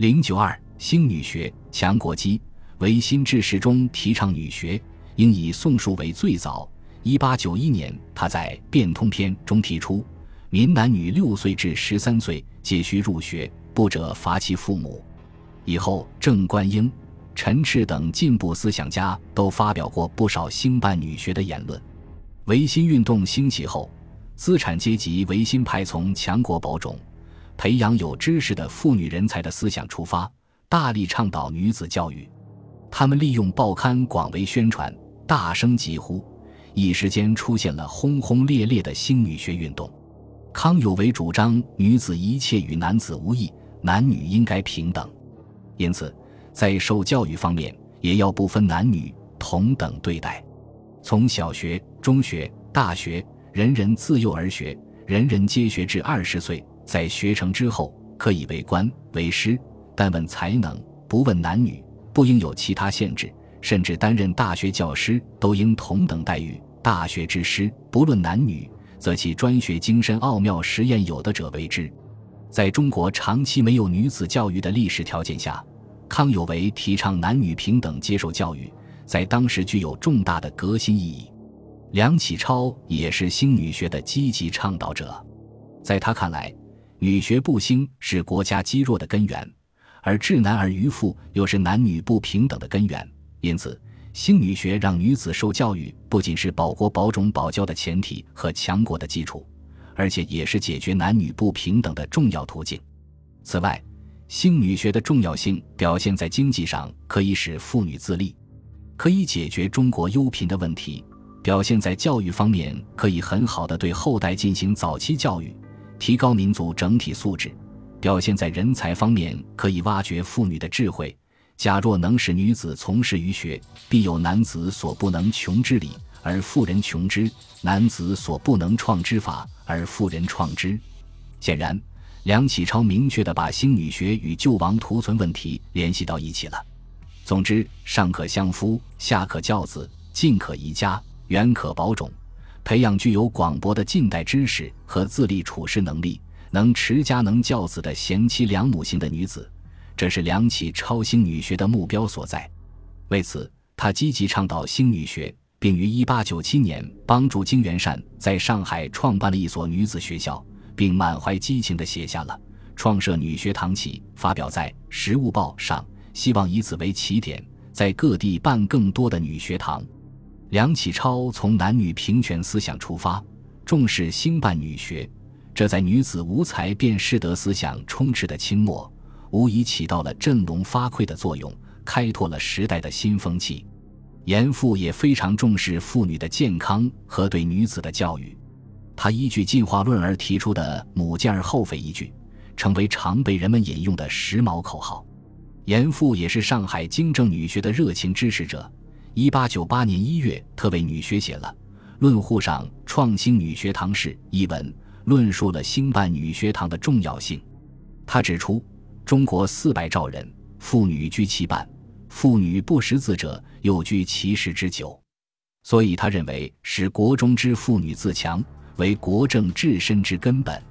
零九二新女学强国基维新志士中提倡女学，应以宋书为最早。一八九一年，他在《变通篇》中提出：民男女六岁至十三岁皆需入学，不者罚其父母。以后，郑观应、陈炽等进步思想家都发表过不少兴办女学的言论。维新运动兴起后，资产阶级维新派从强国保种。培养有知识的妇女人才的思想出发，大力倡导女子教育。他们利用报刊广为宣传，大声疾呼，一时间出现了轰轰烈烈的新女学运动。康有为主张女子一切与男子无异，男女应该平等，因此在受教育方面也要不分男女，同等对待。从小学、中学、大学，人人自幼而学，人人皆学至二十岁。在学成之后，可以为官为师，但问才能，不问男女，不应有其他限制。甚至担任大学教师，都应同等待遇。大学之师，不论男女，则其专学精深奥妙，实验有的者为之。在中国长期没有女子教育的历史条件下，康有为提倡男女平等接受教育，在当时具有重大的革新意义。梁启超也是新女学的积极倡导者，在他看来。女学不兴是国家积弱的根源，而治男而愚妇又是男女不平等的根源。因此，兴女学让女子受教育，不仅是保国保种保教的前提和强国的基础，而且也是解决男女不平等的重要途径。此外，兴女学的重要性表现在经济上，可以使妇女自立，可以解决中国优贫的问题；表现在教育方面，可以很好的对后代进行早期教育。提高民族整体素质，表现在人才方面，可以挖掘妇女的智慧。假若能使女子从事于学，必有男子所不能穷之理，而妇人穷之；男子所不能创之法，而妇人创之。显然，梁启超明确地把兴女学与救亡图存问题联系到一起了。总之，上可相夫，下可教子，近可宜家，远可保种。培养具有广博的近代知识和自立处事能力、能持家能教子的贤妻良母型的女子，这是梁启超兴女学的目标所在。为此，他积极倡导兴女学，并于1897年帮助金元善在上海创办了一所女子学校，并满怀激情地写下了“创设女学堂启”，发表在《时务报》上，希望以此为起点，在各地办更多的女学堂。梁启超从男女平权思想出发，重视兴办女学，这在女子无才便士德思想充斥的清末，无疑起到了振聋发聩的作用，开拓了时代的新风气。严复也非常重视妇女的健康和对女子的教育，他依据进化论而提出的“母健而后肥”一句，成为常被人们引用的时髦口号。严复也是上海经正女学的热情支持者。一八九八年一月，特为女学写了《论沪上创新女学堂事》一文，论述了兴办女学堂的重要性。他指出，中国四百兆人，妇女居其半，妇女不识字者又居其十之九，所以他认为，使国中之妇女自强，为国政治身之根本。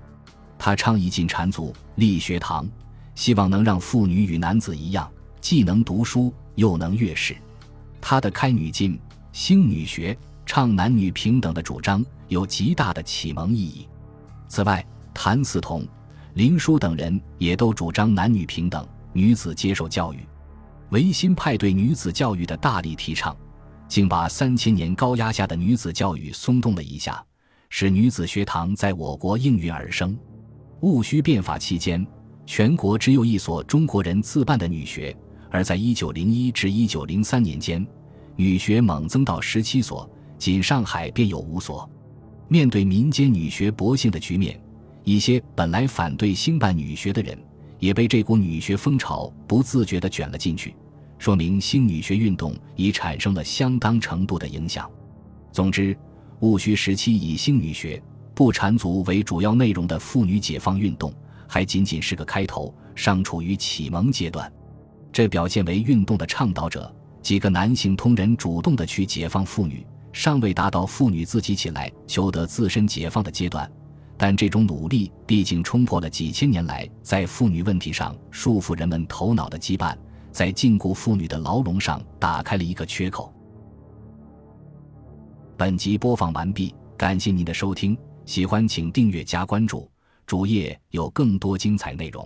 他倡议进禅族立学堂，希望能让妇女与男子一样，既能读书，又能阅史。他的开女禁、兴女学、倡男女平等的主张有极大的启蒙意义。此外，谭嗣同、林纾等人也都主张男女平等、女子接受教育。维新派对女子教育的大力提倡，竟把三千年高压下的女子教育松动了一下，使女子学堂在我国应运而生。戊戌变法期间，全国只有一所中国人自办的女学。而在1901至1903年间，女学猛增到十七所，仅上海便有五所。面对民间女学薄兴的局面，一些本来反对兴办女学的人，也被这股女学风潮不自觉地卷了进去，说明新女学运动已产生了相当程度的影响。总之，戊戌时期以兴女学、不缠足为主要内容的妇女解放运动，还仅仅是个开头，尚处于启蒙阶段。这表现为运动的倡导者几个男性通人主动的去解放妇女，尚未达到妇女自己起来求得自身解放的阶段。但这种努力毕竟冲破了几千年来在妇女问题上束缚人们头脑的羁绊，在禁锢妇女的牢笼上打开了一个缺口。本集播放完毕，感谢您的收听，喜欢请订阅加关注，主页有更多精彩内容。